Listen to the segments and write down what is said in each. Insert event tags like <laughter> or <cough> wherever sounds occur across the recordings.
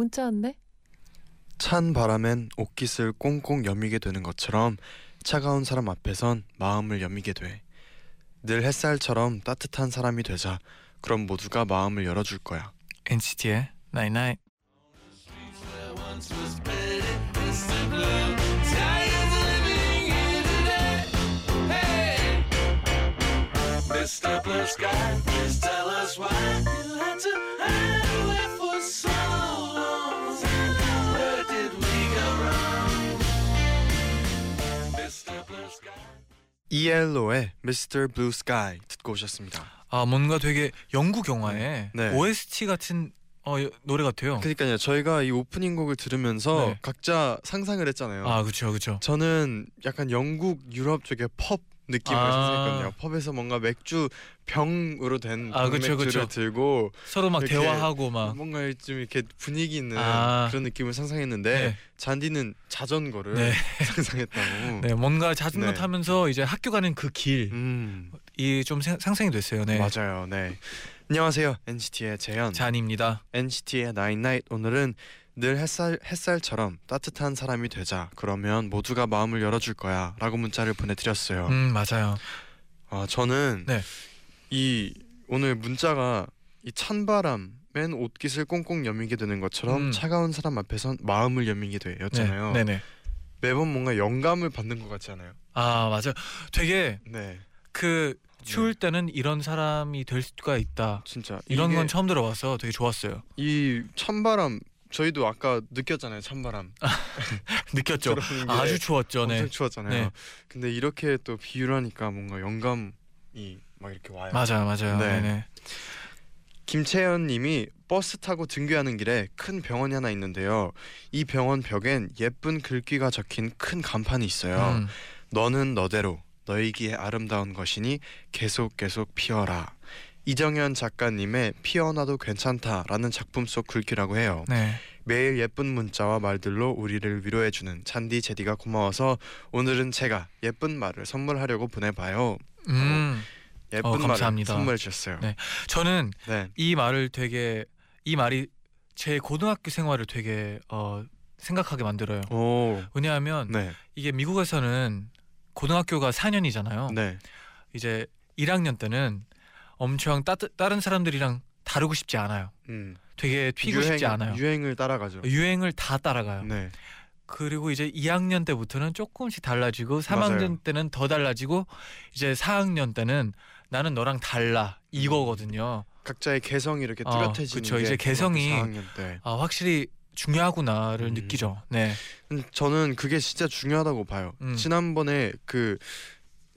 문자 왔네. 찬 바람엔 옷깃을 꽁꽁 여미게 되는 것처럼 차가운 사람 앞에선 마음을 여미게 돼. 늘 햇살처럼 따뜻한 사람이 되자. 그럼 모두가 마음을 열어줄 거야. NCT의 Night Night. Mr. Blue Sky, please tell us why you had to hide away for so long. ELO의 Mr. Blue Sky 듣고 오셨습니다. 아 뭔가 되게 영국 영화의 네. OST 같은 어, 노래 같아요. 그러니까요. 저희가 이 오프닝 곡을 들으면서 네. 각자 상상을 했잖아요. 아 그렇죠 그렇죠. 저는 약간 영국 유럽 쪽의 펍 느낌을 아. 상상했거든요. 펍에서 뭔가 맥주 병으로 된 아, 그쵸, 맥주를 그쵸. 들고 서로 막 대화하고 막. 뭔가 좀 이렇게 분위기 있는 아. 그런 느낌을 상상했는데 네. 잔디는 자전거를 네. <laughs> 상상했다고. 네, 뭔가 자전거 네. 타면서 이제 학교 가는 그 길이 음 좀 상상이 됐어요. 네. 맞아요. 네. 안녕하세요. NCT의 재현. 잔입니다. NCT의 Night 오늘은 늘 햇살 햇살처럼 따뜻한 사람이 되자. 그러면 모두가 마음을 열어줄 거야 라고 문자를 보내드렸어요. 음 맞아요. 아 저는 네. 이 오늘 문자가 이 찬바람엔 옷깃을 꽁꽁 여미게 되는 것처럼 음. 차가운 사람 앞에선 마음을 여미게 돼였잖아요. 네, 네네. 매번 뭔가 영감을 받는 것 같지 않아요? 아 맞아요. 되게 네, 그 추울 때는 이런 사람이 될 수가 있다. 진짜 이런 건 처음 들어봐서 되게 좋았어요. 이 찬바람 저희도 아까 느꼈잖아요. 찬바람 <laughs> 느꼈죠. 아주 추웠죠. 네. 엄청 추웠잖아요. 네. 근데 이렇게 또 비유를 하니까 뭔가 영감이 막 이렇게 와요. 맞아요, 맞아요. 네. 네. 네. 김채연 님이 버스 타고 등교하는 길에 큰 병원이 하나 있는데요. 이 병원 벽엔 예쁜 글귀가 적힌 큰 간판이 있어요. 음, 너는 너대로 너이기에 아름다운 것이니 계속 계속 피어라. 이정현 작가님의 피어나도 괜찮다라는 작품 속 글귀라고 해요. 네. 매일 예쁜 문자와 말들로 우리를 위로해주는 잔디 제디가 고마워서 오늘은 제가 예쁜 말을 선물하려고 보내봐요. 음, 예쁜 어, 말을. 선물해 주셨어요. 네. 저는 네. 이 말을 되게 이 말이 제 고등학교 생활을 되게 어 생각하게 만들어요. 오. 왜냐하면 네. 이게 미국에서는 고등학교가 4년이잖아요. 네. 이제 1학년 때는 엄청 따, 다른 사람들이랑 다르고 싶지 않아요. 음. 되게 튀고 싶지 않아요. 유행을 따라가죠. 유행을 다 따라가요. 네. 그리고 이제 2학년 때부터는 조금씩 달라지고 3학년 맞아요. 때는 더 달라지고 이제 4학년 때는 나는 너랑 달라 이거거든요. 각자의 개성이 이렇게 어, 뚜렷해지는 그쵸. 게 이제 개성이- 4학년 때. 아 확실히 중요하구나를 음. 느끼죠. 네. 음, 저는 그게 진짜 중요하다고 봐요. 음. 지난번에 그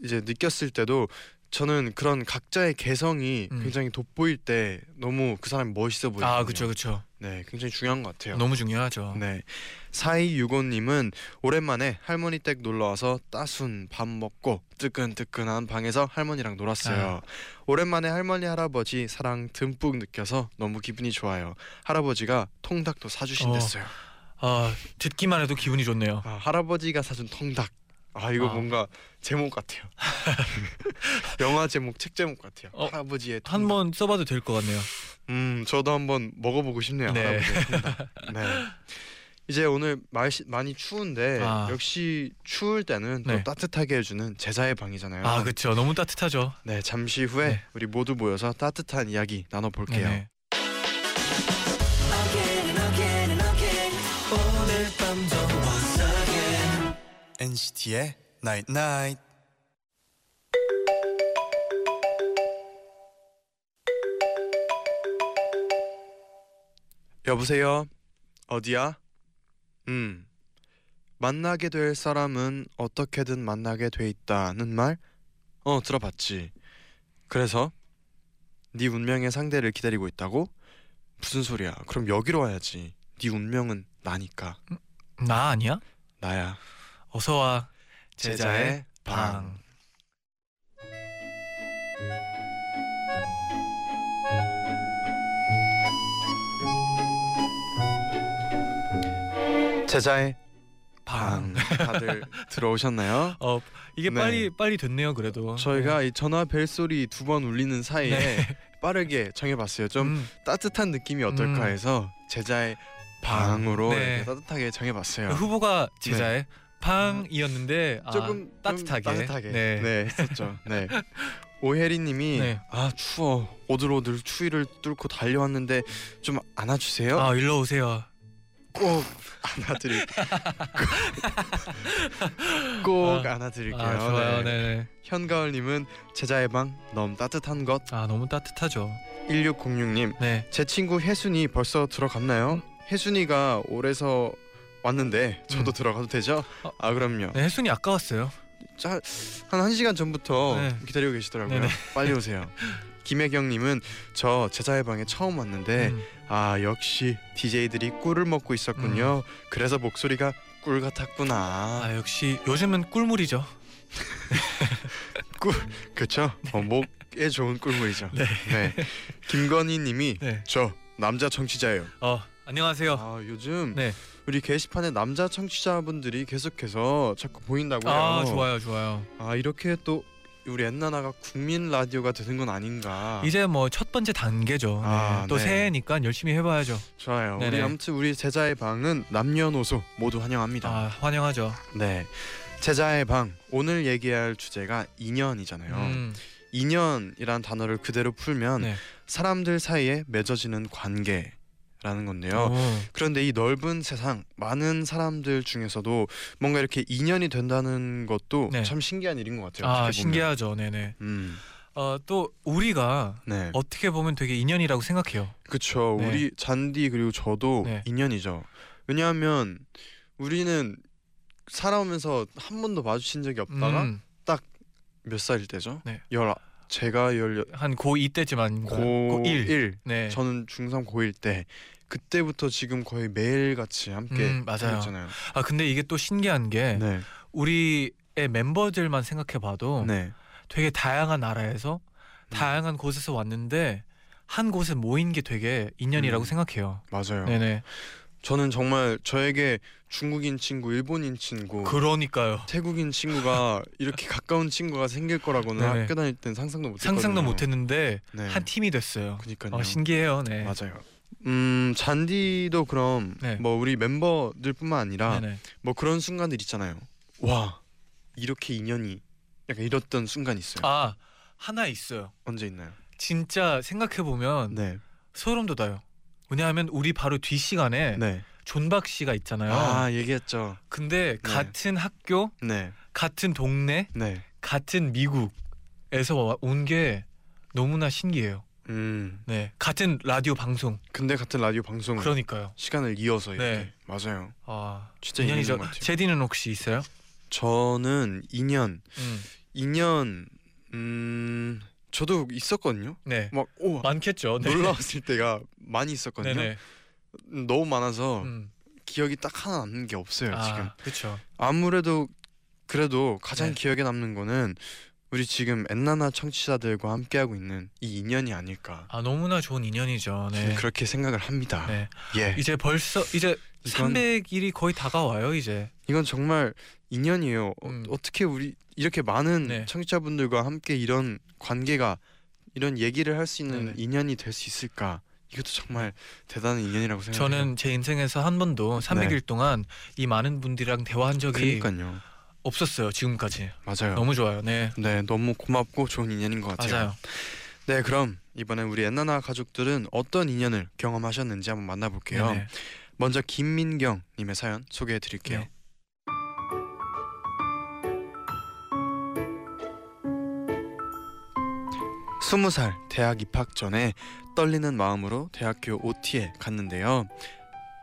이제 느꼈을 때도 저는 그런 각자의 개성이 음. 굉장히 돋보일 때 너무 그 사람이 멋있어 보여요. 아 그렇죠, 그렇죠. 네, 굉장히 중요한 것 같아요. 너무 중요하죠. 네. 4265 님은 오랜만에 할머니 댁 놀러 와서 따순 밥 먹고 뜨끈뜨끈한 방에서 할머니랑 놀았어요. 오랜만에 할머니 할아버지 사랑 듬뿍 느껴서 너무 기분이 좋아요. 할아버지가 통닭도 사주신댔어요. 아 듣기만 해도 기분이 좋네요. 아, 할아버지가 사준 통닭. 아 이거 아. 뭔가 제목 같아요. <laughs> 영화 제목, 책 제목 같아요. 어, 할아버지의 통닭. 한번 써봐도 될 것 같네요. 음, 저도 한번 먹어보고 싶네요. 네. 할아버지의 통닭. <laughs> 네. 이제 오늘 날씨 많이 추운데 아. 역시 추울 때는 또 네. 따뜻하게 해주는 제자의 방이잖아요. 아 그렇죠. 너무 따뜻하죠. 네, 잠시 후에 네. 우리 모두 모여서 따뜻한 이야기 나눠볼게요. 네네. NCT의 Night Night. 여보세요. 어디야? 음. 만나게 될 사람은 어떻게든 만나게 돼 있다는 말? 어, 들어봤지. 그래서 네 운명의 상대를 기다리고 있다고? 무슨 소리야? 그럼 여기로 와야지. 네 운명은 나니까 나 아니야? 나야 어서 와. 제자의 방. 제자의 방 <laughs> 다들 들어오셨나요? 어 이게 네. 빨리 빨리 됐네요 그래도. 저희가 이 전화 벨 소리 두 번 울리는 사이에 네. <laughs> 빠르게 정해봤어요. 좀 음, 따뜻한 느낌이 어떨까 음. 해서 제자의 방으로 네. 이렇게 따뜻하게 정해봤어요. 후보가 제자의 방이었는데 아, 네. 조금 좀 따뜻하게. 따뜻하게 네. 네, 했었죠. 네. <laughs> 오혜리님이 네. 아 추워 오들오들 추위를 뚫고 달려왔는데 좀 안아주세요. 아 일로 오세요. 꼭 안아드릴 <laughs> 꼭 아, 안아드릴게요. 아 좋아요. 네. 네네. 현가을님은 제자의 방 너무 따뜻한 것. 아 너무 따뜻하죠. 1606님 네. 제 친구 혜순이 벌써 들어갔나요? 혜순이가 올해서 왔는데 저도 음. 들어가도 되죠? 어. 아 그럼요. 네 혜순이 아까 왔어요. 자, 한 1시간 전부터 네. 기다리고 계시더라고요. 네네. 빨리 <laughs> 오세요. 김혜경님은 저 제자의 방에 처음 왔는데 음. 아 역시 DJ들이 꿀을 먹고 있었군요. 그래서 목소리가 꿀 같았구나. 아 역시 요즘은 꿀물이죠. <laughs> 그렇죠? 어, 목에 좋은 꿀물이죠. 네. 네. 김건희님이 네. 저 남자 청취자예요. 어 안녕하세요. 아 요즘 네. 우리 게시판에 남자 청취자분들이 계속해서 자꾸 보인다고요. 아 좋아요 좋아요. 아 이렇게 또 우리 엔나나가 국민 라디오가 되는 건 아닌가. 이제 뭐 첫 번째 단계죠. 네. 아, 또 네. 새해니까 열심히 해봐야죠. 좋아요. 네네. 우리 아무튼 우리 제자의 방은 남녀노소 모두 환영합니다. 아 환영하죠. 네. 제자의 방 오늘 얘기할 주제가 인연이잖아요. 음, 인연이란 단어를 그대로 풀면 네. 사람들 사이에 맺어지는 관계 라는 건데요. 오, 그런데 이 넓은 세상 많은 사람들 중에서도 뭔가 이렇게 인연이 된다는 것도 네. 참 신기한 일인 것 같아요. 아. 신기하죠. 네네. 음, 어, 또 우리가 네. 어떻게 보면 되게 인연이라고 생각해요. 그쵸. 네. 우리 잔디 그리고 저도 네. 인연이죠. 왜냐하면 우리는 살아오면서 한 번도 마주친 적이 없다가 음, 몇 살일 때죠? 네. 열 제가 열한 고2 때쯤 고1 고1. 네. 저는 중3 고1 때 그때부터 지금 거의 매일 같이 함께 음, 맞아요. 있잖아요. 아 근데 이게 또 신기한 게 네. 우리의 멤버들만 생각해봐도 네. 되게 다양한 나라에서 음. 다양한 곳에서 왔는데 한 곳에 모인 게 되게 인연이라고 음. 생각해요. 맞아요. 네네. 저는 정말 저에게 중국인 친구, 일본인 친구, 그러니까요. 태국인 친구가 <laughs> 이렇게 가까운 친구가 생길 거라고는 네네. 학교 다닐 땐 상상도 못했거든요. 상상도 못했는데 네. 한 팀이 됐어요. 그니까요. 어, 신기해요. 네. 맞아요. 음 잔디도 그럼 네. 뭐 우리 멤버들뿐만 아니라 네네. 뭐 그런 순간들 있잖아요. 와 이렇게 인연이 약간 이랬던 순간 있어요. 아 하나 있어요. 언제 있나요? 진짜 생각해 보면 네. 소름 돋아요. 왜냐하면 우리 바로 뒷 시간에 네. 존박 씨가 있잖아요. 아 얘기했죠. 근데 같은 학교, 네. 같은 동네, 네. 같은 미국에서 온 게 너무나 신기해요. 음. 네, 같은 라디오 방송. 근데 같은 라디오 방송 그러니까요. 시간을 이어서 이렇게 네. 맞아요. 아, 진짜 인연이죠. 제디는 혹시 있어요? 저는 2년 음, 2년 음 저도 있었거든요. 네, 막 오 많겠죠. 네. 놀라 왔을 때가 많이 있었거든요. 네네. 음, 너무 많아서 음. 기억이 딱 하나 남는 게 없어요 지금. 아, 그렇죠. 아무래도 그래도 가장 네. 기억에 남는 거는 우리 지금 엔나나 청취자들과 함께하고 있는 이 인연이 아닐까 아, 너무나 좋은 인연이죠. 네. 그렇게 생각을 합니다. 네. 예, 이제 벌써 이제 300일이 거의 다가와요, 이제. 이건 정말 인연이에요. 음. 어, 떻게 우리 이렇게 많은 네. 청취자분들과 함께 이런 관계가 이런 얘기를 할 수 있는 네네. 인연이 될 수 있을까? 이것도 정말 대단한 인연이라고 생각해요. 저는 제 인생에서 한 번도 300일 동안 이 많은 분들이랑 대화한 적이 그러니까요. 없었어요, 지금까지. 맞아요. 너무 좋아요. 네. 네, 너무 고맙고 좋은 인연인 것 같아요. 맞아요. 네, 그럼 이번엔 우리 엔나나 가족들은 어떤 인연을 경험하셨는지 한번 만나볼게요. 네네. 먼저 김민경 님의 사연 소개해 드릴게요. 네. 스무 살 대학 입학 전에 떨리는 마음으로 대학교 OT에 갔는데요.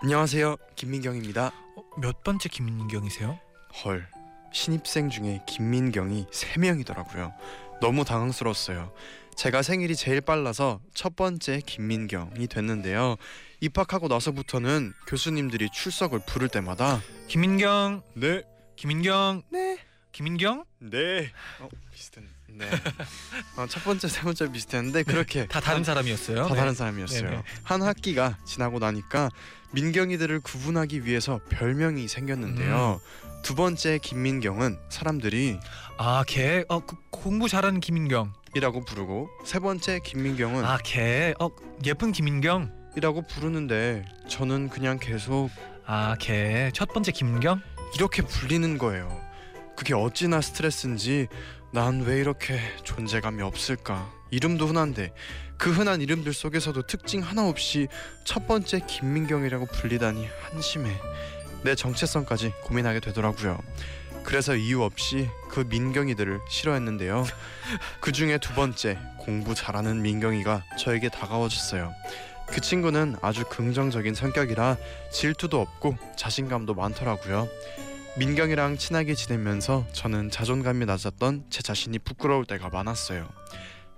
안녕하세요, 김민경입니다. 어, 몇 번째 김민경이세요? 헐, 신입생 중에 김민경이 세 명이더라고요. 너무 당황스러웠어요. 제가 생일이 제일 빨라서 첫 번째 김민경이 됐는데요. 입학하고 나서부터는 교수님들이 출석을 부를 때마다 김민경, 네, 김민경, 네, 김민경 네. 어, 비슷한. 네. <laughs> 어, 첫 번째, 세 번째 비슷했는데 그렇게 다 다른 사람이었어요. 다 네. 다른 사람이었어요. 네네. 한 학기가 지나고 나니까 민경이들을 구분하기 위해서 별명이 생겼는데요. 음. 두 번째 김민경은 사람들이 아, 걔, 어, 그 공부 잘하는 김민경. 이라고 부르고 세 번째 김민경은 아, 걔, 어, 예쁜 김민경. 이라고 부르는데 저는 그냥 계속 아, 걔, 첫 번째 김민경. 이렇게 불리는 거예요. 그게 어찌나 스트레스인지 난 왜 이렇게 존재감이 없을까? 이름도 흔한데 그 흔한 이름들 속에서도 특징 하나 없이 첫 번째 김민경이라고 불리다니 한심해. 내 정체성까지 고민하게 되더라고요. 그래서 이유 없이 그 민경이들을 싫어했는데요. 그 중에 두 번째 공부 잘하는 민경이가 저에게 다가와줬어요. 그 친구는 아주 긍정적인 성격이라 질투도 없고 자신감도 많더라고요. 민경이랑 친하게 지내면서 저는 자존감이 낮았던 제 자신이 부끄러울 때가 많았어요.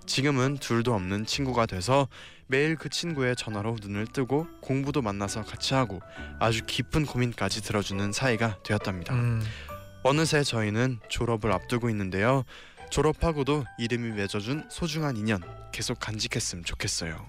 지금은 둘도 없는 친구가 돼서 매일 그 친구의 전화로 눈을 뜨고 공부도 만나서 같이 하고 아주 깊은 고민까지 들어주는 사이가 되었답니다. 음, 어느새 저희는 졸업을 앞두고 있는데요. 졸업하고도 이름이 맺어준 소중한 인연 계속 간직했으면 좋겠어요.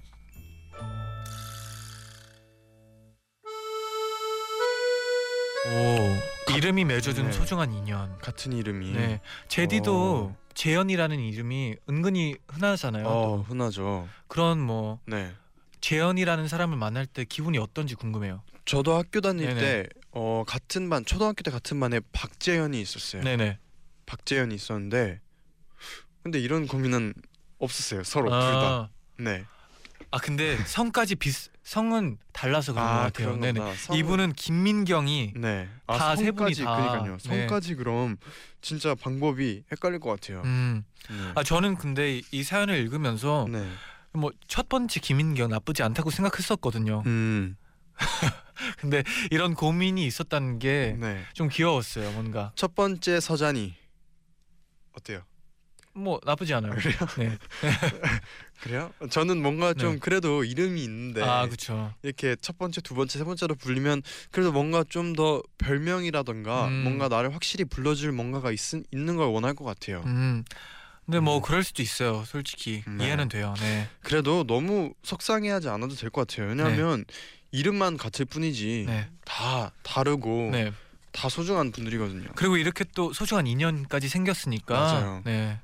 오, 이름이 맺어준 네. 소중한 인연. 같은 이름이 네, 제디도 어. 재현이라는 이름이 은근히 흔하잖아요. 어 흔하죠. 그런 뭐 네. 재현이라는 사람을 만날 때 기분이 어떤지 궁금해요. 저도 학교 다닐 네네. 때 어, 같은 반 초등학교 때 같은 반에 박재현이 있었어요. 네네. 박재현이 있었는데 근데 이런 고민은 없었어요. 서로 둘 다. 아, 네. 아 근데 성까지 비슷 성은 달라서 그런 것 같아요. 네네. 성- 이분은 김민경이 네. 다세 분이 다. 그러니까요. 네. 성까지 그럼 진짜 방법이 헷갈릴 것 같아요. 음. 네. 아 저는 근데 이- 이 사연을 읽으면서 네. 뭐첫 번째 김민경 나쁘지 않다고 생각했었거든요. 음. <laughs> 근데 이런 고민이 있었다는 게좀 네. 귀여웠어요. 뭔가 첫 번째 서잔이 어때요? 뭐 나쁘지 않아요. 그래요? 네. <laughs> 그래요? 저는 뭔가 좀 네. 그래도 이름이 있는데 아 그렇죠. 이렇게 첫 번째, 두 번째, 세 번째로 불리면 그래도 뭔가 좀 더 별명이라던가 음. 뭔가 나를 확실히 불러줄 뭔가가 있, 있는 걸 원할 것 같아요. 음. 근데 뭐 음. 그럴 수도 있어요. 솔직히 네. 이해는 돼요. 네. 그래도 너무 속상해하지 않아도 될 것 같아요. 왜냐하면 이름만 같을 뿐이지 네. 다 다르고 네. 다 소중한 분들이거든요. 그리고 이렇게 또 소중한 인연까지 생겼으니까. 맞아요. 네.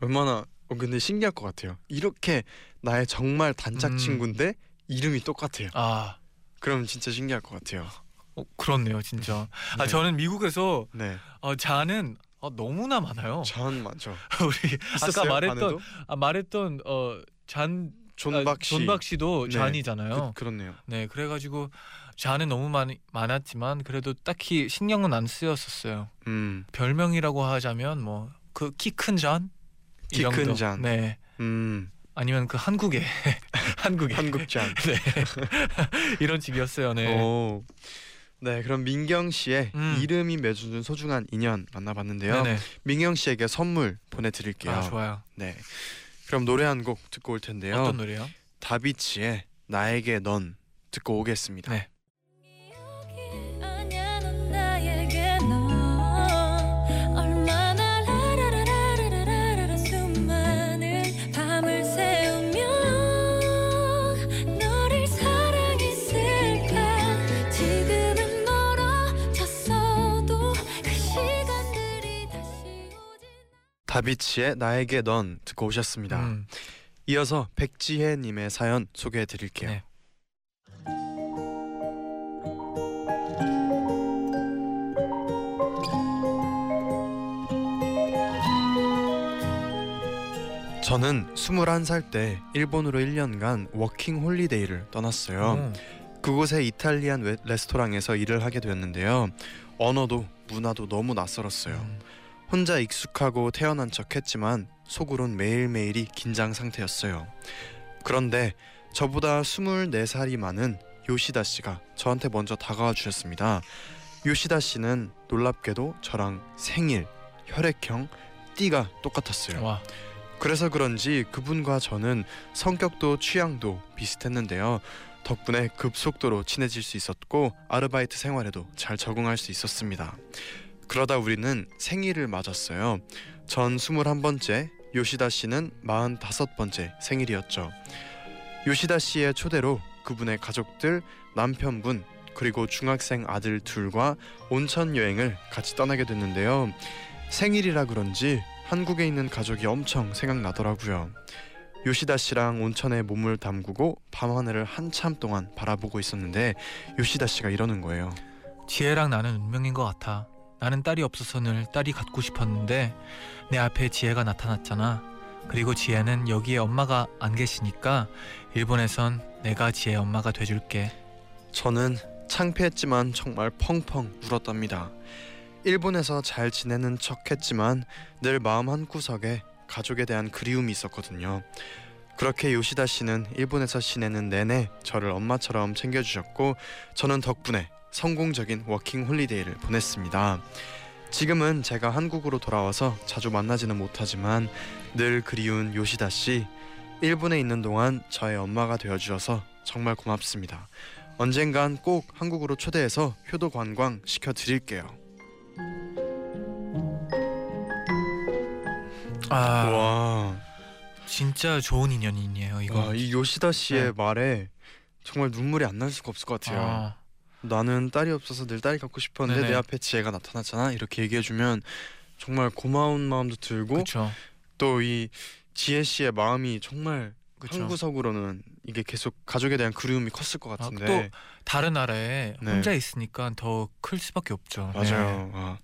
얼마나 어, 근데 신기할 것 같아요. 이렇게 나의 정말 단짝 음. 친구인데 이름이 똑같아요. 아 그럼 진짜 신기할 것 같아요. 어, 그렇네요, 진짜. 아 네. 저는 미국에서 네, 어, 잔은 어, 너무나 많아요. 전 맞죠. <laughs> 우리 아까 있었어요? 말했던? 아, 말했던 어잔 존박 씨. 존박 씨도 네. 잔이잖아요. 그, 그렇네요. 네, 그래가지고 잔은 너무 많이 많았지만 그래도 딱히 신경은 안 쓰였었어요. 음, 별명이라고 하자면 뭐 그 키 큰 잔, 이 키큰 정도. 잔. 네, 음, 아니면 그 한국의 한국의 한국잔. 네 <laughs> 이런 집이었어요. 네. 오. 네, 그럼 민경 씨의 음. 이름이 맺어준 소중한 인연 만나봤는데요. 네네. 민경 씨에게 선물 보내드릴게요. 아 좋아요. 네, 그럼 노래 한 곡 듣고 올 텐데요. 어떤 노래요? 다비치의 나에게 넌 듣고 오겠습니다. 네. 다비치의 나에게 넌 듣고 오셨습니다. 음, 이어서 백지혜 님의 사연 소개해 드릴게요. 네. 저는 21살 때 일본으로 1년간 워킹 홀리데이를 떠났어요. 오, 그곳의 Italian 웨- 레스토랑에서 일을 하게 되었는데요. 언어도 문화도 너무 낯설었어요. 음, 혼자 익숙하고 태어난 척 했지만 속으론 매일매일이 긴장 상태였어요. 그런데 저보다 24살이 많은 요시다 씨가 저한테 먼저 다가와 주셨습니다. 요시다 씨는 놀랍게도 저랑 생일, 혈액형, 띠가 똑같았어요. 와, 그래서 그런지 그분과 저는 성격도 취향도 비슷했는데요. 덕분에 급속도로 친해질 수 있었고 아르바이트 생활에도 잘 적응할 수 있었습니다. 그러다 우리는 생일을 맞았어요. 전 21번째, 요시다 씨는 45번째 생일이었죠. 요시다 씨의 초대로 그분의 가족들, 남편분, 그리고 중학생 아들 둘과 온천 여행을 같이 떠나게 됐는데요. 생일이라 그런지 한국에 있는 가족이 엄청 생각나더라고요. 요시다 씨랑 온천에 몸을 담그고 밤 하늘을 한참 동안 바라보고 있었는데 요시다 씨가 이러는 거예요. 지혜랑 나는 운명인 것 같아. 나는 딸이 없어서 늘 딸이 갖고 싶었는데 내 앞에 지혜가 나타났잖아. 그리고 지혜는 여기에 엄마가 안 계시니까 일본에선 내가 지혜 엄마가 돼줄게. 저는 창피했지만 정말 펑펑 울었답니다. 일본에서 잘 지내는 척했지만 늘 마음 한 구석에 가족에 대한 그리움이 있었거든요. 그렇게 요시다 씨는 일본에서 지내는 내내 저를 엄마처럼 챙겨주셨고 저는 덕분에 성공적인 워킹 홀리데이를 보냈습니다. 지금은 제가 한국으로 돌아와서 자주 만나지는 못하지만 늘 그리운 요시다 씨 일본에 있는 동안 저의 엄마가 되어 주셔서 정말 고맙습니다. 언젠간 꼭 한국으로 초대해서 효도 관광 시켜 드릴게요. 아 와, 진짜 좋은 인연이네요 이거. 와, 이 요시다 씨의 네. 말에 정말 눈물이 안 날 수가 없을 것 같아요. 아, 나는 딸이 없어서 늘 딸이 갖고 싶었는데 네네. 내 앞에 지혜가 나타났잖아. 이렇게 얘기해 주면 정말 고마운 마음도 들고. 또 이 지혜 씨의 마음이 정말 그쵸. 한 구석으로는 이게 계속 가족에 대한 그리움이 컸을 것 아, 같은데 또 다른 나라에 네. 혼자 있으니까 더 클 수밖에 없죠. 네. 맞아요. 아.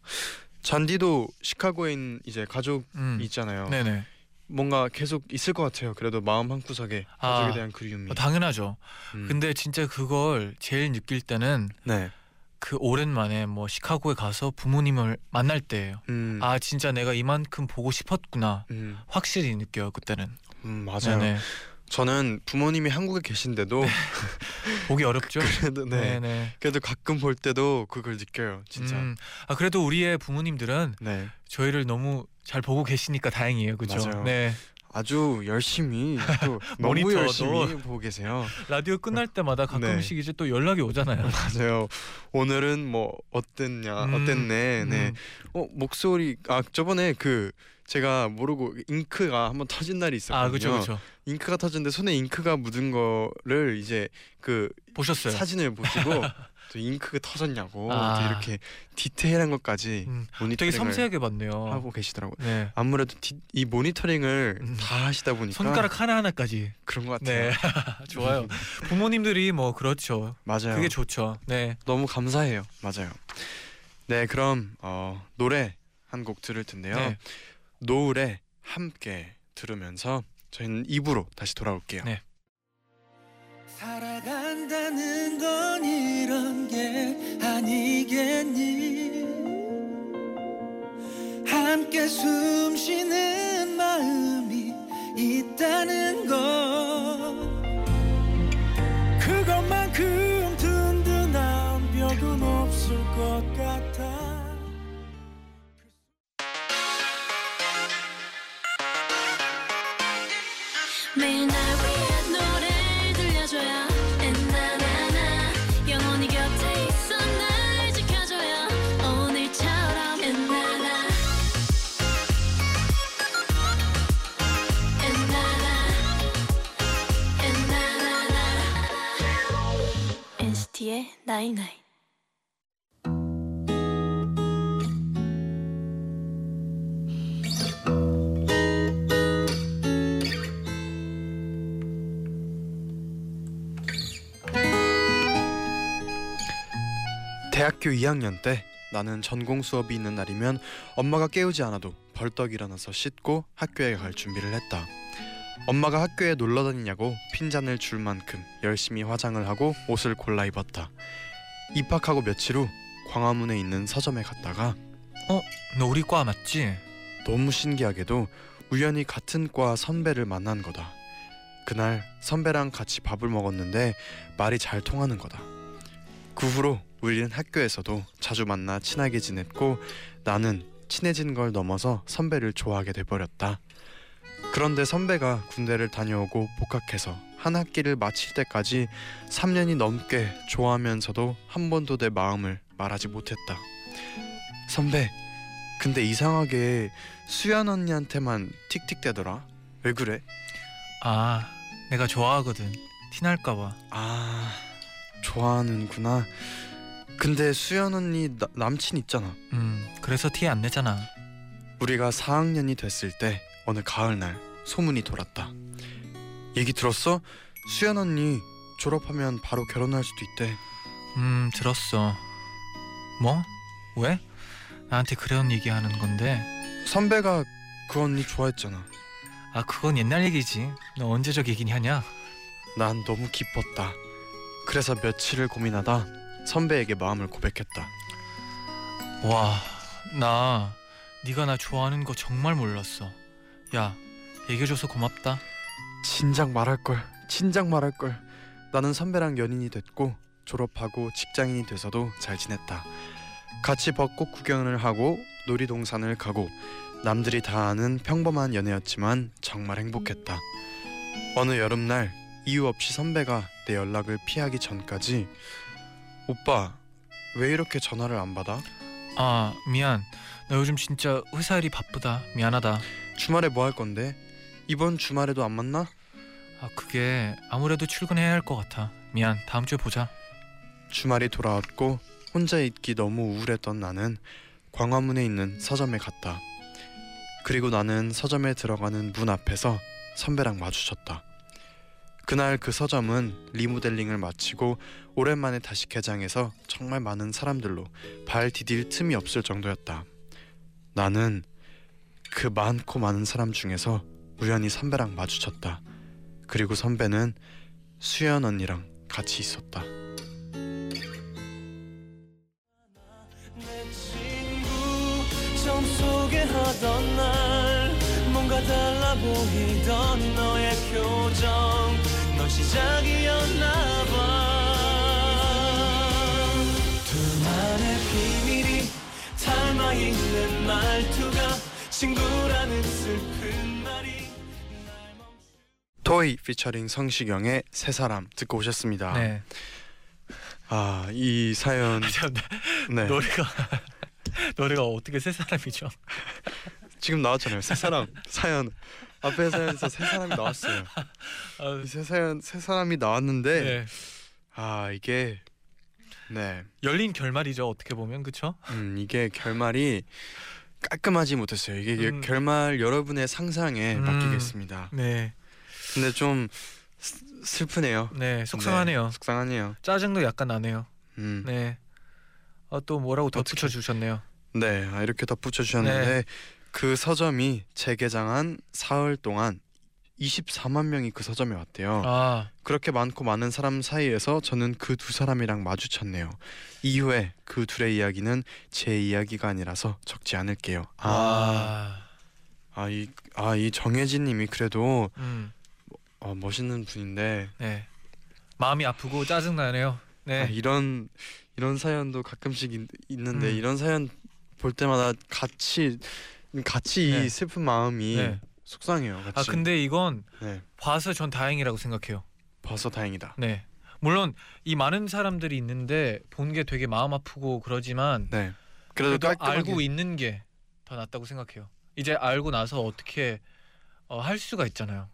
잔디도 시카고에 있는 이제 가족 음. 있잖아요. 네네. 뭔가 계속 있을 것 같아요. 그래도 마음 한 구석에 아, 가족에 대한 그리움이. 어, 당연하죠. 음. 근데 진짜 그걸 제일 느낄 때는 네. 그 오랜만에 뭐 시카고에 가서 부모님을 만날 때예요. 음. 아 진짜 내가 이만큼 보고 싶었구나. 음. 확실히 느껴요 그때는. 음, 맞아요. 네네. 저는 부모님이 한국에 계신데도 <laughs> 보기 어렵죠. 그래도 네. 네네. 그래도 가끔 볼 때도 그걸 느껴요. 진짜. 음, 아 그래도 우리의 부모님들은 네. 저희를 너무 잘 보고 계시니까 다행이에요, 그렇죠? 맞아요. 네. 아주 열심히 또 <laughs> 너무 모니터도. 열심히 보고 계세요. 라디오 끝날 때마다 가끔씩 이제 또 연락이 오잖아요. 맞아요. 오늘은 뭐 어땠냐, 음, 어땠네. 네. 음. 어 목소리 아 저번에 그 제가 모르고 잉크가 한번 터진 날이 있었거든요. 아 그렇죠, 그렇죠. 잉크가 터졌는데 손에 잉크가 묻은 거를 이제 그 보셨어요? 사진을 보시고 <laughs> 또 잉크가 터졌냐고 아. 또 이렇게 디테일한 것까지 음, 모니터링을 되게 섬세하게 봤네요. 하고 계시더라고요. 네. 아무래도 디, 이 모니터링을 음. 다 하시다 보니까 손가락 하나 하나까지. 그런 것 같아요. 네, <laughs> 좋아요. 부모님들이 뭐 그렇죠. 맞아요. 그게 좋죠. 네. 너무 감사해요. 맞아요. 네, 그럼 어, 노래 한 곡 들을 텐데요. 네. 노을에 함께 들으면서 저희는 입으로 다시 돌아올게요. 네. 살아간다는 건 이런 게 아니겠니 함께 숨 쉬는 마음이 있다는 것 Night night 대학교 2학년 때 나는 전공 수업이 있는 날이면 엄마가 깨우지 않아도 벌떡 일어나서 씻고 학교에 갈 준비를 했다. 엄마가 학교에 놀러 다니냐고 핀잔을 줄 만큼 열심히 화장을 하고 옷을 골라 입었다. 입학하고 며칠 후 광화문에 있는 서점에 갔다가 너 우리 과 맞지? 너무 신기하게도 우연히 같은 과 선배를 만난 거다. 그날 선배랑 같이 밥을 먹었는데 말이 잘 통하는 거다. 그 후로 우리는 학교에서도 자주 만나 친하게 지냈고 나는 친해진 걸 넘어서 선배를 좋아하게 돼버렸다. 그런데 선배가 군대를 다녀오고 복학해서 한 학기를 마칠 때까지 3년이 넘게 좋아하면서도 한 번도 내 마음을 말하지 못했다. 선배, 근데 이상하게 수연 언니한테만 틱틱대더라. 왜 그래? 아 내가 좋아하거든 티날까봐 아, 좋아하는구나. 근데 수연 언니 나- 남친 있잖아. 음 그래서 티 안 내잖아 우리가 4학년이 됐을 때 어느 가을날 소문이 돌았다. 얘기 들었어? 수연 언니 졸업하면 바로 결혼할 수도 있대. 음 들었어 뭐? 왜? 나한테 그런 얘기하는 건데 선배가 그 언니 좋아했잖아. 아 그건 옛날 얘기지 너 언제적 얘기니 하냐 난 너무 기뻤다. 그래서 며칠을 고민하다 선배에게 마음을 고백했다. 와 나 네가 나 좋아하는 거 정말 몰랐어 야 얘기해줘서 고맙다 진작 말할 걸. 진작 말할 걸. 나는 선배랑 연인이 됐고 졸업하고 직장인이 돼서도 잘 지냈다. 같이 벚꽃 구경을 하고 놀이동산을 가고 남들이 다 아는 평범한 연애였지만 정말 행복했다. 어느 여름날 이유 없이 선배가 내 연락을 피하기 전까지 오빠 왜 이렇게 전화를 안 받아? 아 미안 나 요즘 진짜 회사 일이 바쁘다 미안하다 주말에 뭐 할 건데? 이번 주말에도 안 만나? 아 그게 아무래도 출근해야 할 것 같아 미안 다음 주에 보자 주말이 돌아왔고 혼자 있기 너무 우울했던 나는 광화문에 있는 서점에 갔다. 그리고 나는 서점에 들어가는 문 앞에서 선배랑 마주쳤다. 그날 그 서점은 리모델링을 마치고 오랜만에 다시 개장해서 정말 많은 사람들로 발 디딜 틈이 없을 정도였다. 나는 그 많고 많은 사람 중에서 우연히 선배랑 마주쳤다. 그리고 선배는 수연 언니랑 같이 있었다. 날 뭔가 달라 보이던 너의 표정 토이 피처링 성시경의 세 사람 듣고 오셨습니다. 네 아 이 사연 참, 네 노래가 <laughs> 노래가 어떻게 세 사람이죠? <laughs> 지금 나왔잖아요. 세 사람 사연 앞에 사연에서 세 사람이 나왔어요. 아, 이세 사연 세 사람이 나왔는데 네. 아 이게 네 열린 결말이죠 어떻게 보면 그쵸? 음, 이게 결말이 깔끔하지 못했어요. 이게 음. 결말 여러분의 상상에 음. 맡기겠습니다. 네, 근데 좀 슬- 슬프네요. 네 속상하네요. 네, 속상하네요. 짜증도 약간 나네요. 음. 네. 아, 또 뭐라고. 덧붙여 주셨네요. 네, 아, 이렇게 덧붙여 주셨는데 네. 그 서점이 재개장한 사흘 동안 24만 명이 그 서점에 왔대요. 아, 그렇게 많고 많은 사람 사이에서 저는 그 두 사람이랑 마주쳤네요. 이후에 그 둘의 이야기는 제 이야기가 아니라서 적지 않을게요. 아, 아, 아 이 아, 이 정혜진 님이 그래도 음, 어, 멋있는 분인데 네. 마음이 아프고 짜증 나네요. 네. 아, 이런 이런 사연도 가끔씩 있, 있는데 음. 이런 사연 볼 때마다 같이 같이 네. 이 슬픈 마음이 네. 속상해요. 같이. 아, 근데 이건 네, 봐서 전 다행이라고 생각해요. 봐서 다행이다. 네. 물론 이 많은 사람들이 있는데 본 게 되게 마음 아프고 그러지만 네, 그래도 그래도 알고 있는 게 더 낫다고 생각해요. 이제 알고 나서 어떻게 어, 할 수가 있잖아요.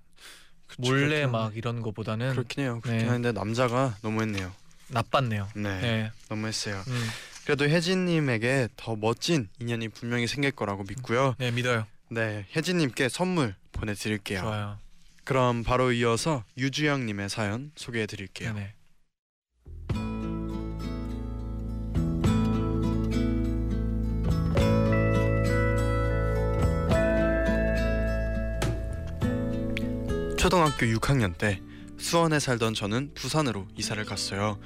그치, 몰래 그렇긴 막 이런 거보다는 그렇긴 해요. 그렇긴 네. 한데 남자가 너무했네요. 나빴네요. 네, 네. 너무했어요. 음, 그래도 혜진님에게 더 멋진 인연이 분명히 생길 거라고 믿고요. 네 믿어요. 네, 혜진님께 선물 보내드릴게요. 좋아요. 그럼 바로 이어서 유주영님의 사연 소개해드릴게요. 네네. 초등학교 6학년 때 수원에 살던 저는 부산으로 이사를 갔어요.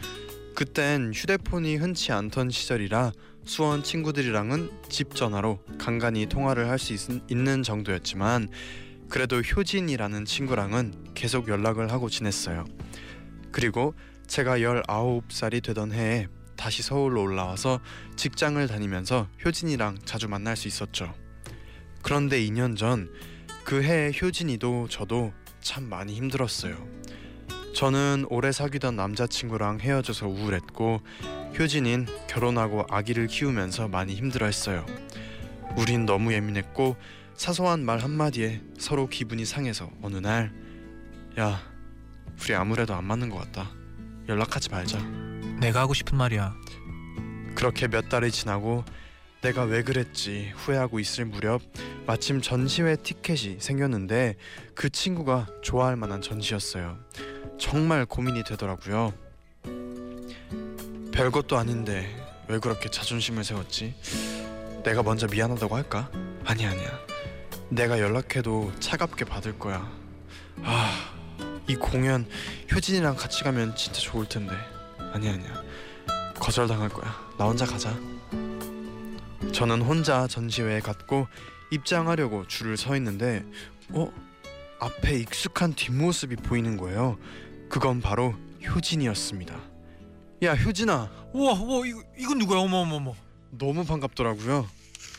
그땐 휴대폰이 흔치 않던 시절이라 수원 친구들이랑은 집 전화로 간간히 통화를 할 수 있는 정도였지만 그래도 효진이라는 친구랑은 계속 연락을 하고 지냈어요. 그리고 제가 19살이 되던 해에 다시 서울로 올라와서 직장을 다니면서 효진이랑 자주 만날 수 있었죠. 그런데 2년 전 그해 효진이도 저도 참 많이 힘들었어요. 저는 오래 사귀던 남자친구랑 헤어져서 우울했고 효진인 결혼하고 아기를 키우면서 많이 힘들어했어요. 우린 너무 예민했고 사소한 말 한마디에 서로 기분이 상해서 어느 날 야, 우리 아무래도 안 맞는 것 같다. 연락하지 말자. 내가 하고 싶은 말이야. 그렇게 몇 달이 지나고 내가 왜 그랬지 후회하고 있을 무렵 마침 전시회 티켓이 생겼는데 그 친구가 좋아할 만한 전시였어요. 정말 고민이 되더라고요. 별것도 아닌데 왜 그렇게 자존심을 세웠지? 내가 먼저 미안하다고 할까? 아니 아니야. 내가 연락해도 차갑게 받을 거야. 아, 이 공연 효진이랑 같이 가면 진짜 좋을 텐데. 아니 아니야. 거절당할 거야. 나 혼자 가자. 저는 혼자 전시회에 갔고 입장하려고 줄을 서 있는데 어? 앞에 익숙한 뒷모습이 보이는 거예요. 그건 바로 효진이었습니다. 야 효진아 우와 우와 이거 이건 누구야? 어머 어머 어머. 너무 반갑더라고요.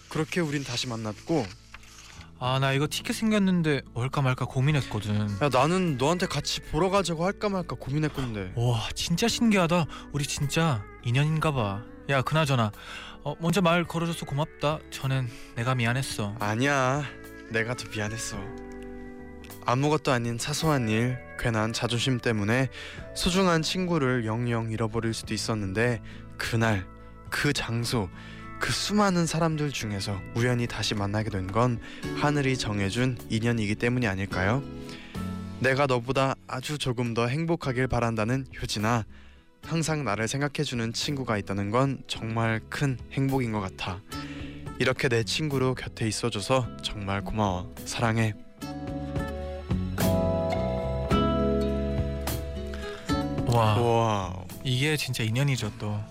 그렇게 우린 다시 만났고 아 나 이거 티켓 생겼는데 올까 말까 고민했거든. 야 나는 너한테 같이 보러 가자고 할까 말까 고민했건데 와 진짜 신기하다. 우리 진짜 인연인가 봐. 야 그나저나 어, 먼저 말 걸어줘서 고맙다. 전엔 내가 미안했어. 아니야 내가 더 미안했어 아무것도 아닌 사소한 일 괜한 자존심 때문에 소중한 친구를 영영 잃어버릴 수도 있었는데 그날 그 장소 그 수많은 사람들 중에서 우연히 다시 만나게 된 건 하늘이 정해준 인연이기 때문이 아닐까요? 내가 너보다 아주 조금 더 행복하길 바란다는 효진아 항상 나를 생각해주는 친구가 있다는 건 정말 큰 행복인 것 같아. 이렇게 내 친구로 곁에 있어줘서 정말 고마워. 사랑해. 와. 와, 이게 진짜 인연이죠 또.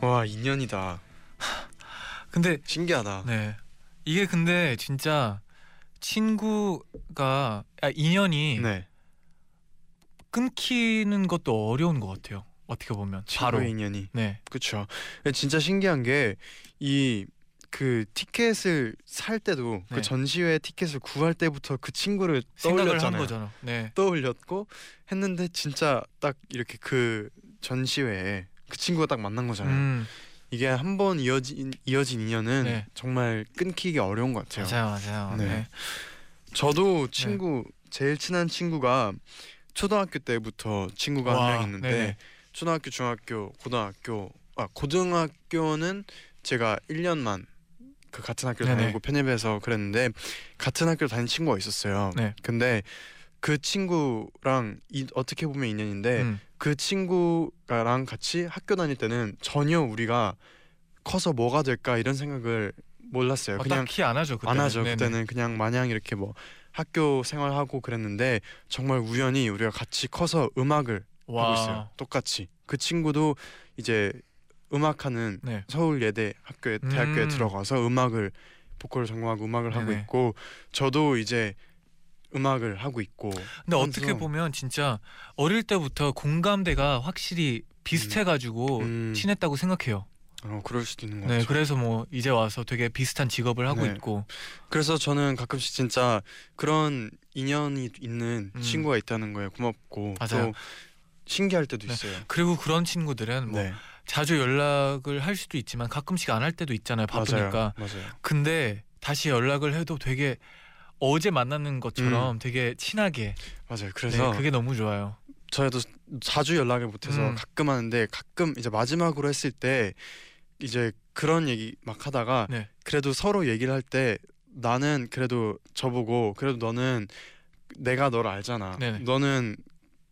와 인연이다. <sighs> 근데 신기하다. 네. 이게 근데 진짜 친구가 아, 인연이 네. 끊기는 것도 어려운 것 같아요. 어떻게 보면 바로 인연이 네 그쵸 진짜 신기한 게 이 그 티켓을 살 때도 네. 그 전시회 티켓을 구할 때부터 그 친구를 떠올렸잖아요. 네. 떠올렸고 했는데 진짜 딱 이렇게 그 전시회에 그 친구가 딱 만난 거잖아요 음 이게 한 번 이어진 이어진 인연은 네. 정말 끊기기 어려운 것 같아요. 맞아요 맞아요. 네. 네. 저도 친구 제일 친한 친구가 초등학교 때부터 친구가 와, 한명 있는데 네네. 초등학교, 중학교, 고등학교 아 고등학교는 제가 1년만 그 같은 학교. 다니고 편입해서 그랬는데 같은 학교 를 다닌 친구가 있었어요. 네. 근데 그 친구랑 이, 어떻게 보면 인연인데 음. 그 친구랑 같이 학교 다닐 때는 전혀 우리가 커서 뭐가 될까 이런 생각을 몰랐어요. 어, 그냥 딱히 안 하죠. 그때는. 안 하죠. 네네. 그때는 그냥 마냥 이렇게 뭐 학교 생활하고 그랬는데 정말 우연히 우리가 같이 커서 음악을 하고 와. 있어요. 똑같이 그 친구도 이제 음악하는 네. 서울 예대 학교에 대학교에 음. 들어가서 음악을 보컬을 전공하고 음악을 하고 네네. 있고 저도 이제 음악을 하고 있고 근데 어떻게 보면 진짜 어릴 때부터 공감대가 확실히 비슷해가지고 음. 친했다고 생각해요. 어, 그럴 수도 있는 것 네, 같아요. 그래서 뭐 이제 와서 되게 비슷한 직업을 하고 네. 있고. 그래서 저는 가끔씩 진짜 그런 인연이 있는 음. 친구가 있다는 거에 고맙고 맞아요. 또 신기할 때도 네. 있어요. 그리고 그런 친구들은 뭐 네, 자주 연락을 할 수도 있지만 가끔씩 안 할 때도 있잖아요. 바쁘니까. 맞아요. 맞아요. 근데 다시 연락을 해도 되게 어제 만나는 것처럼 음. 되게 친하게. 맞아요. 그래서 네, 그게 너무 좋아요. 저희도 자주 연락을 못해서 음. 가끔 하는데 가끔 이제 마지막으로 했을 때 이제 그런 얘기 막 하다가 네. 그래도 서로 얘기를 할 때 나는 그래도 저보고 그래도 너는 내가 너를 알잖아. 네네. 너는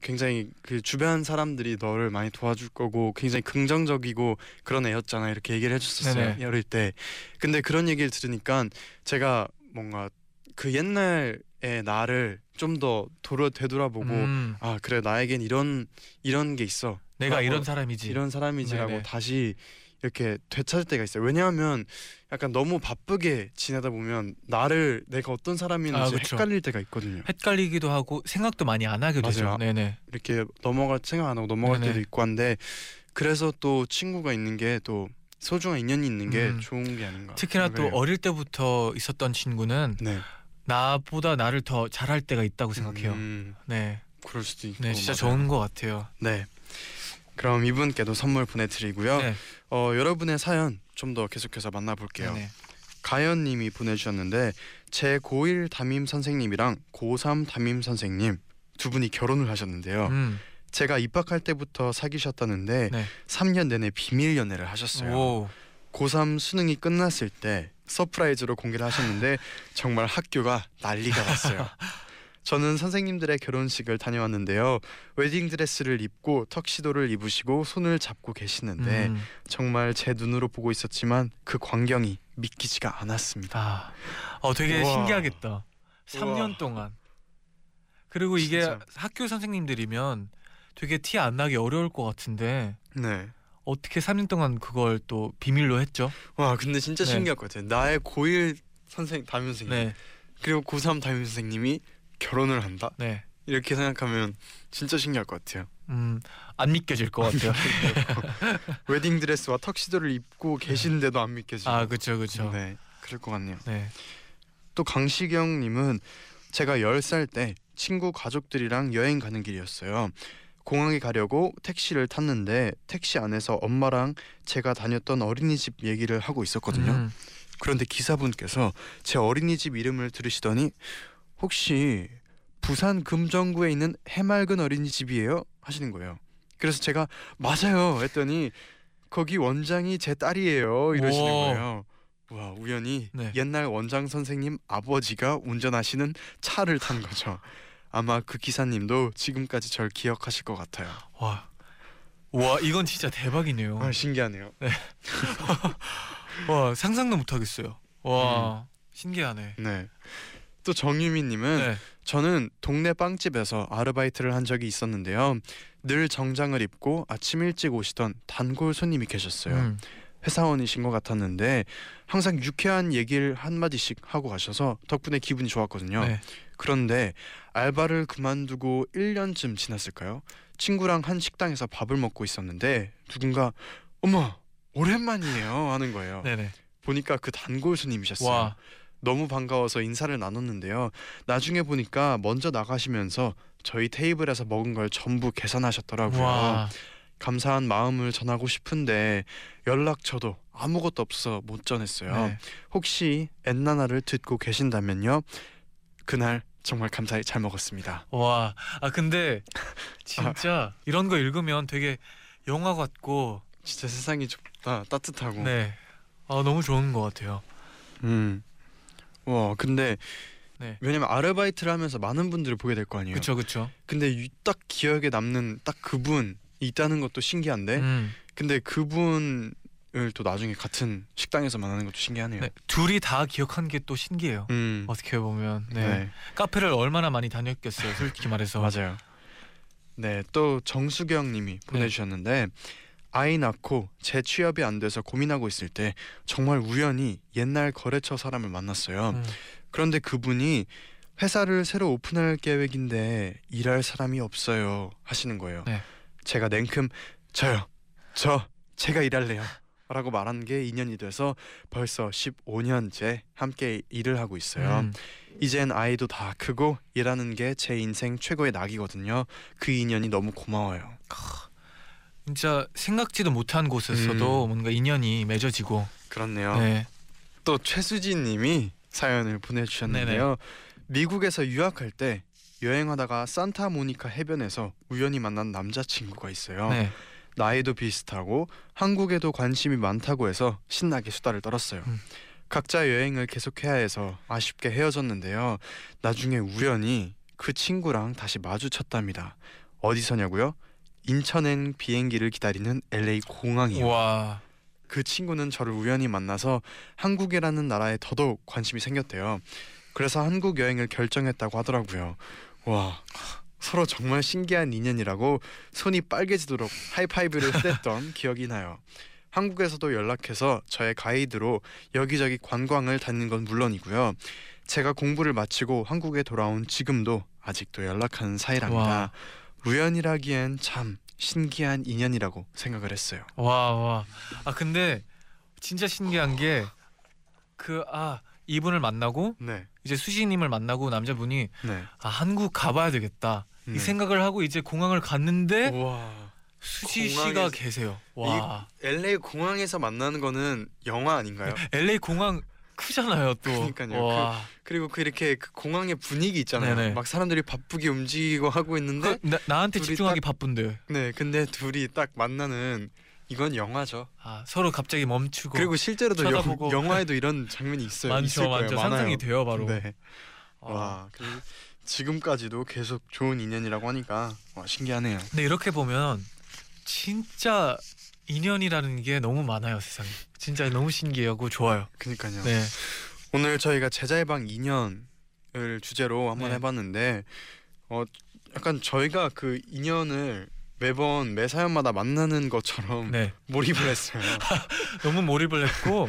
굉장히 그 주변 사람들이 너를 많이 도와줄 거고 굉장히 긍정적이고 그런 애였잖아 이렇게 얘기를 해줬었어요 네네. 어릴 때. 근데 그런 얘기를 들으니까 제가 뭔가 그 옛날의 나를 좀 더 돌아 되돌아보고 음, 아 그래 나에겐 이런 이런 게 있어 내가 뭐, 이런 사람이지. 이런 사람이지라고 네네. 다시 이렇게 되찾을 때가 있어요 왜냐하면 약간 너무 바쁘게 지내다 보면 나를 내가 어떤 사람인지 아. 헷갈릴 때가 있거든요 헷갈리기도 하고 생각도 많이 안 하게 되죠. 맞아요. 네네. 이렇게 넘어갈 생각 안 하고 넘어갈 네네. 때도 있고 한데 그래서 또 친구가 있는 게 또 소중한 인연이 있는 게 음. 좋은 게 아닌가 특히나 또 생각을 해요. 어릴 때부터 있었던 친구는 네 나보다 나를 더 잘할 때가 있다고 생각해요. 음, 네, 그럴 수도 있고. 네, 진짜 맞아요. 좋은 것 같아요. 네. 그럼 이분께도 선물 보내드리고요. 네, 어, 여러분의 사연 좀 더 계속해서 만나볼게요. 네, 가연님이 보내주셨는데 제 고1 담임 선생님이랑 고3 담임 선생님 두 분이 결혼을 하셨는데요. 음, 제가 입학할 때부터 사귀셨다는데 네. 3년 내내 비밀 연애를 하셨어요. 오, 고3 수능이 끝났을 때 surprise로 공개를 하셨는데 정말 학교가 난리가 났어요. <laughs> 저는 선생님들의 결혼식을 다녀왔는데요. 웨딩 드레스를 입고 턱시도를 입으시고 손을 잡고 계시는데 음, 정말 제 눈으로 보고 있었지만 그 광경이 믿기지가 않았습니다. 아, 어, 되게 우와. 신기하겠다. 3년 동안. 그리고 이게 진짜. 학교 선생님들이면 되게 티 안 나기 어려울 것 같은데 네. 어떻게 3년 동안 그걸 또 비밀로 했죠? 와 근데 진짜 네. 신기할 것 같아요. 나의 고1 선생 담임 선생님 네, 그리고 고3 담임 선생님이 결혼을 한다 네. 이렇게 생각하면 진짜 신기할 것 같아요. 음, 안 믿겨질 것 같아요. 웨딩 드레스와 턱시도를 입고 계시는데도 안 믿겨지고. 아, 그렇죠, 그렇죠. 네. 네, 그럴 것 같네요. 네. 또 강시경님은 제가 10살 때 친구 가족들이랑 여행 가는 길이었어요. 공항에 가려고 택시를 탔는데 택시 안에서 엄마랑 제가 다녔던 어린이집 얘기를 하고 있었거든요. 음, 그런데 기사분께서 제 어린이집 이름을 들으시더니 혹시 부산 금정구에 있는 해맑은 어린이집이에요? 하시는 거예요. 그래서 제가 맞아요 했더니 거기 원장이 제 딸이에요 이러시는 오. 거예요. 와 우연히 네. 옛날 원장 선생님 아버지가 운전하시는 차를 탄 거죠. 아마 그 기사님도 지금까지 절 기억하실 것 같아요. 와, 와, 이건 진짜 대박이네요. 아 신기하네요. <laughs> 와, 상상도 못 하겠어요. 음. 와, 신기하네. 네. 또 정유미님은 네. 저는 동네 빵집에서 아르바이트를 한 적이 있었는데요. 늘 정장을 입고 아침 일찍 오시던 단골 손님이 계셨어요. 음, 회사원이신 것 같았는데 항상 유쾌한 얘기를 한 마디씩 하고 가셔서 덕분에 기분이 좋았거든요. 네. 그런데 알바를 그만두고 1년쯤 지났을까요? 친구랑 한 식당에서 밥을 먹고 있었는데 누군가 어머 오랜만이에요 하는 거예요. 네네. 보니까 그 단골 손님이셨어요. 와, 너무 반가워서 인사를 나눴는데요. 나중에 보니까 먼저 나가시면서 저희 테이블에서 먹은 걸 전부 계산하셨더라고요. 와, 감사한 마음을 전하고 싶은데 연락처도 아무것도 없어서 못 전했어요. 네. 혹시 엔나나를 듣고 계신다면요. 그날 정말 감사히 잘 먹었습니다. 와, 아 근데 <laughs> 진짜 이런 거 읽으면 되게 영화 같고, 진짜 세상이 좁다 따뜻하고. 네, 아 너무 좋은 것 같아요. 음. 와 근데 네. 왜냐면 아르바이트를 하면서 많은 분들을 보게 될 거 아니에요. 그렇죠, 그렇죠. 근데 이- 딱 기억에 남는 딱 그분 있다는 것도 신기한데 음, 근데 그분을 또 나중에 같은 식당에서 만나는 것도 신기하네요. 네. 둘이 다 기억한 게 또 신기해요. 음. 어떻게 보면, 네. 네. 카페를 얼마나 많이 다녔겠어요, 솔직히 말해서. <laughs> 맞아요. 네, 또 정수경 님이 보내 주셨는데 아이 낳고 재취업이 안 돼서 고민하고 있을 때 정말 우연히 옛날 거래처 사람을 만났어요. 음, 그런데 그분이 회사를 새로 오픈할 계획인데 일할 사람이 없어요 하시는 거예요. 네. 제가 냉큼 저요. 저 제가 일할래요. 라고 말한 게 인연이 돼서 벌써 15년째 함께 일을 하고 있어요. 음, 이젠 아이도 다 크고 일하는 게 제 인생 최고의 낙이거든요. 그 인연이 너무 고마워요. 진짜 생각지도 못한 곳에서도 음. 뭔가 인연이 맺어지고. 그렇네요. 네. 또 최수진 님이 사연을 보내주셨는데요. 미국에서 유학할 때 여행하다가 산타모니카 해변에서 우연히 만난 남자친구가 있어요. 네. 나이도 비슷하고 한국에도 관심이 많다고 해서 신나게 수다를 떨었어요. 음. 각자 여행을 계속해야 해서 아쉽게 헤어졌는데요. 나중에 우연히 그 친구랑 다시 마주쳤답니다. 어디서냐고요? 인천행 비행기를 기다리는 LA 공항이요. 와. 그 친구는 저를 우연히 만나서 한국이라는 나라에 더더욱 관심이 생겼대요. 그래서 한국 여행을 결정했다고 하더라고요. 와 서로 정말 신기한 인연이라고 손이 빨개지도록 하이파이브를 <laughs> 뗐던 기억이 나요. 한국에서도 연락해서 저의 가이드로 여기저기 관광을 다니는 건 물론이고요. 제가 공부를 마치고 한국에 돌아온 지금도 아직도 연락하는 사이랍니다. 와. 우연이라기엔 참 신기한 인연이라고 생각을 했어요. 와, 와. 아 근데 진짜 신기한 게 그 아 이분을 만나고 네. 이제 수지님을 만나고 남자분이 네. 아 한국 가봐야 되겠다 음. 이 생각을 하고 이제 공항을 갔는데 와. 수지 공항에서- 씨가 계세요. 와 LA 공항에서 만나는 거는 영화 아닌가요? LA 공항 크잖아요 또. 그러니까요. 와. 그 리고 그 이렇게 그 공항의 분위기 있잖아요. 네네. 막 사람들이 바쁘게 움직이고 하고 있는데 그, 나, 나한테 둘이 집중하기 바쁜데 네, 근데 둘이 딱 만나는 이건 영화죠. 아, 서로 갑자기 멈추고 그리고 실제로도 영, 쳐다보고. 영 화에도 이런 장면이 있어요. 많죠. 많죠 많아요. 상상이 돼요 바로. 네. 아. 와, 그리고 지금까지도 계속 좋은 인연이라고 하니까 와, 신기하네요. 근데 이렇게 보면 진짜 인연이라는 게 너무 많아요 세상에. 진짜 너무 신기하고 좋아요. 그니까요. 네. 오늘 저희가 제자의 방 2년을 주제로 한번 네. 해봤는데 어 약간 저희가 그 인연을 매번 매 사연마다 만나는 것처럼 네. 몰입을 했어요. <laughs> 너무 몰입을 했고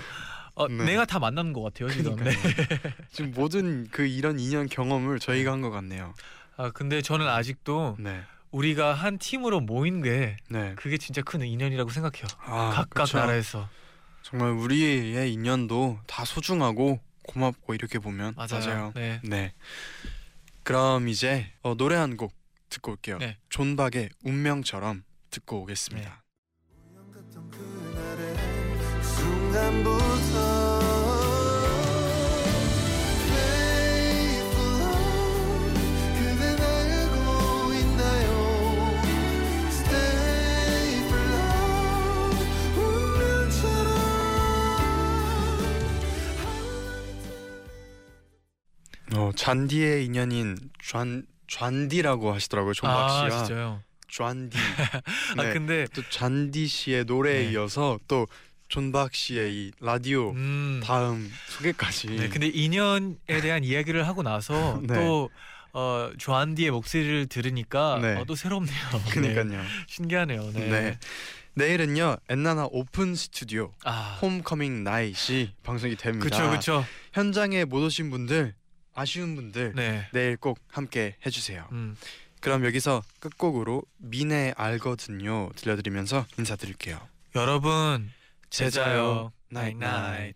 어, 네. 내가 다 만나는 것 같아요 지금. 네. <laughs> 지금 모든 그 이런 인연 경험을 저희가 한 것 같네요. 아 근데 저는 아직도 네, 우리가 한 팀으로 모인 게 네. 그게 진짜 큰 인연이라고 생각해요. 아, 각각 그쵸. 나라에서 정말 우리의 인연도 다 소중하고 고맙고 이렇게 보면 맞아요. 네. 네. 그럼 이제 어, 노래 한 곡 듣고 올게요. 네. 존박의 운명처럼 듣고 오겠습니다. 잔디의 인연인 잔 잔디라고 하시더라고요. 존박 아 씨가 진짜요. 잔디. <laughs> 아 네. 근데 또 잔디 씨의 노래에 네. 이어서 또 존박 씨의 이 라디오 음. 다음 소개까지. 네, 근데 인연에 대한 이야기를 하고 나서 <laughs> 네. 또 어, 조안디의 목소리를 들으니까 네. 어, 또 새롭네요. <laughs> 네, 그러니까요. 신기하네요. 네. 네. 내일은요 엔나나 open studio 아, homecoming night이 방송이 됩니다. 그쵸 그쵸. 현장에 못 오신 분들 아쉬운 분들 네. 내일 꼭 함께 해주세요. 음. 그럼 여기서 끝곡으로 미네 알거든요 들려드리면서 인사드릴게요. 여러분 제자요. 제자요. Night, night.